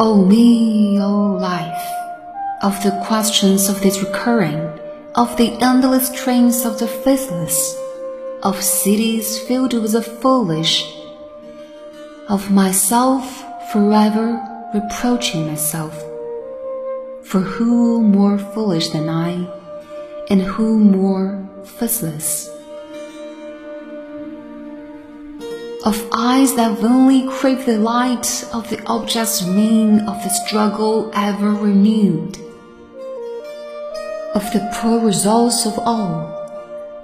Oh me, oh life, of the questions of this recurring, of the endless trains of the faithless, of cities filled with the foolish, of myself forever reproaching myself. For who more foolish than I, and who more faithless? Of eyes that vainly crave the light of the object's mean of the struggle ever renewed. Of the poor results of all,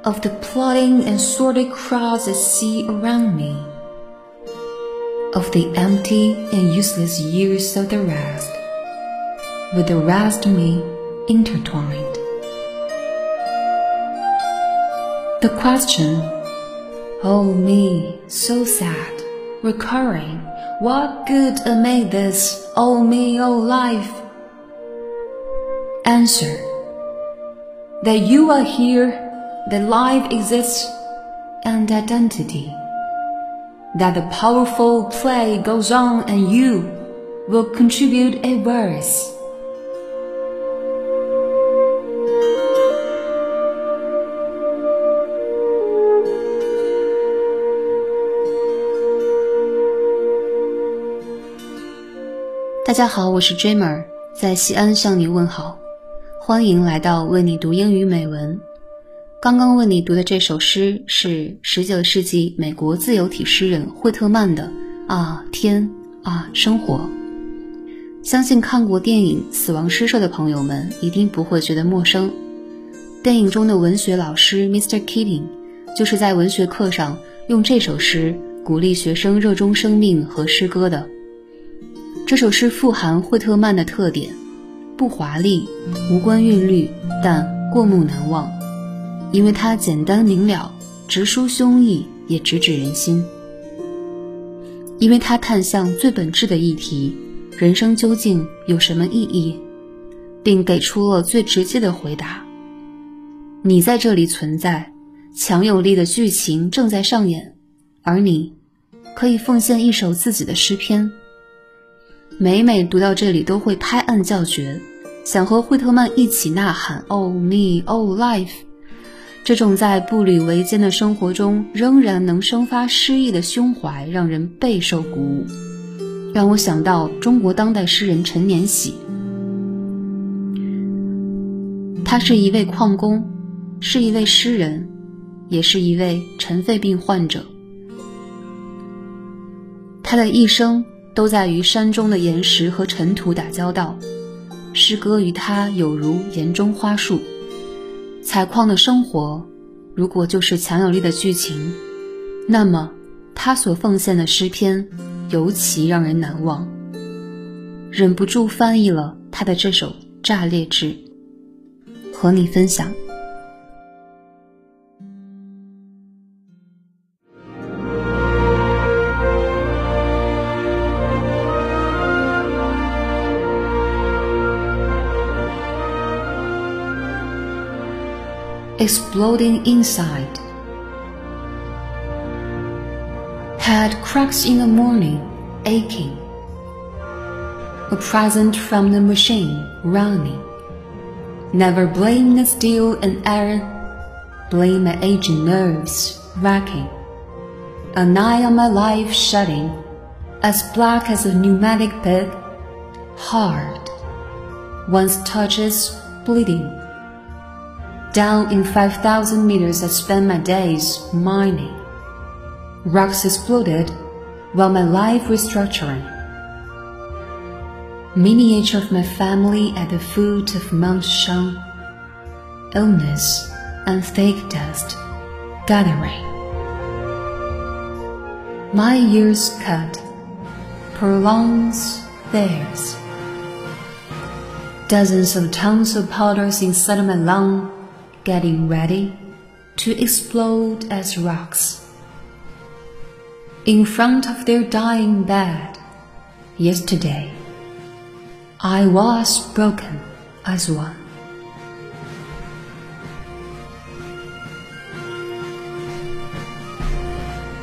of the plodding and sordid crowds I see around me. Of the empty and useless years of the rest, with the rest me intertwined. The question, oh me, so sad, recurring, what good amid this, oh me, oh life? Answer, that you are here, that life exists, and identity. That the powerful play goes on and you will contribute a verse. 大家好，我是 Dreamer，在西安向你问好，欢迎来到为你读英语美文。刚刚为你读的这首诗是19世纪美国自由体诗人惠特曼的《啊天啊生活》。相信看过电影《死亡诗社》的朋友们一定不会觉得陌生。电影中的文学老师 Mr. Keating 就是在文学课上用这首诗鼓励学生热衷生命和诗歌的。这首诗富含惠特曼的特点，不华丽，无关韵律，但过目难忘，因为它简单明了，直抒胸臆，也直指人心。因为它探向最本质的议题：人生究竟有什么意义，并给出了最直接的回答：你在这里存在，强有力的剧情正在上演，而你，可以奉献一首自己的诗篇。每每读到这里，都会拍案叫绝，想和惠特曼一起呐喊：“Oh me, oh life！” 这种在步履维艰的生活中仍然能生发诗意的胸怀，让人备受鼓舞，让我想到中国当代诗人陈年喜。他是一位矿工，是一位诗人，也是一位尘肺病患者。他的一生。都在与山中的岩石和尘土打交道，诗歌与他有如岩中花树。采矿的生活，如果就是强有力的剧情，那么他所奉献的诗篇尤其让人难忘。忍不住翻译了他的这首《炸裂志》，和你分享。Exploding inside. Head cracks in the morning, aching. A present from the machine, running. Never blame the steel and iron, blame my aging nerves, racking. An eye on my life shutting, as black as a pneumatic pit, hard. Once touches, bleeding down in 5,000 meters I spent my days mining. Rocks exploded while my life restructuring. Miniature of my family at the foot of Mount Shang. Illness and thick dust gathering. My years cut prolongs theirs. Dozens of tons of powders inside my lung getting ready to explode as rocks. In front of their dying bed, yesterday, I was broken as one.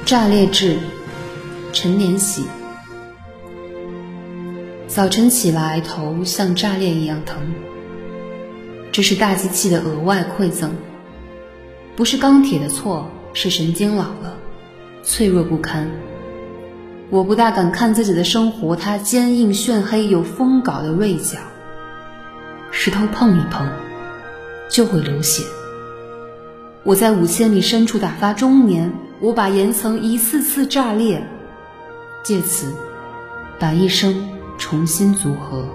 炸裂志，陈年喜。 早晨起来，头像炸裂一样疼。 这是大机器的额外馈赠，不是钢铁的错，是神经老了，脆弱不堪。我不大敢看自己的生活，它坚硬炫黑，有锋镐的锐角。石头碰一碰，就会流血。我在五千里深处打发中年，我把岩层一次次炸裂，借此把一生重新组合。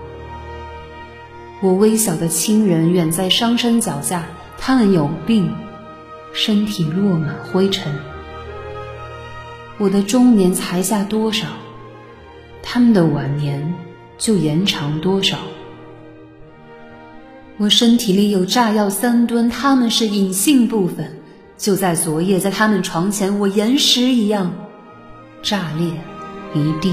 我微小的亲人远在商山脚下，他们有病，身体落满灰尘。我的中年才下多少，他们的晚年就延长多少。我身体里有炸药三吨，他们是隐性部分。就在昨夜，在他们床前，我岩石一样炸裂一地。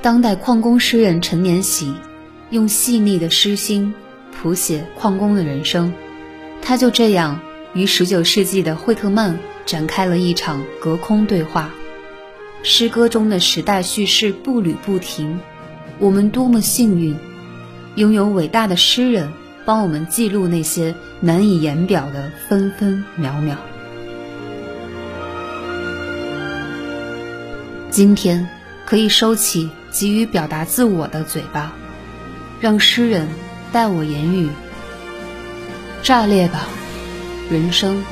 当代矿工诗人陈年喜，用细腻的诗心谱写矿工的人生。他就这样与19世纪的惠特曼展开了一场隔空对话。诗歌中的时代叙事步履不停。我们多么幸运，拥有伟大的诗人帮我们记录那些难以言表的分分秒秒。今天可以收起。急于表达自我的嘴巴，让诗人代我言语。炸裂吧，人生。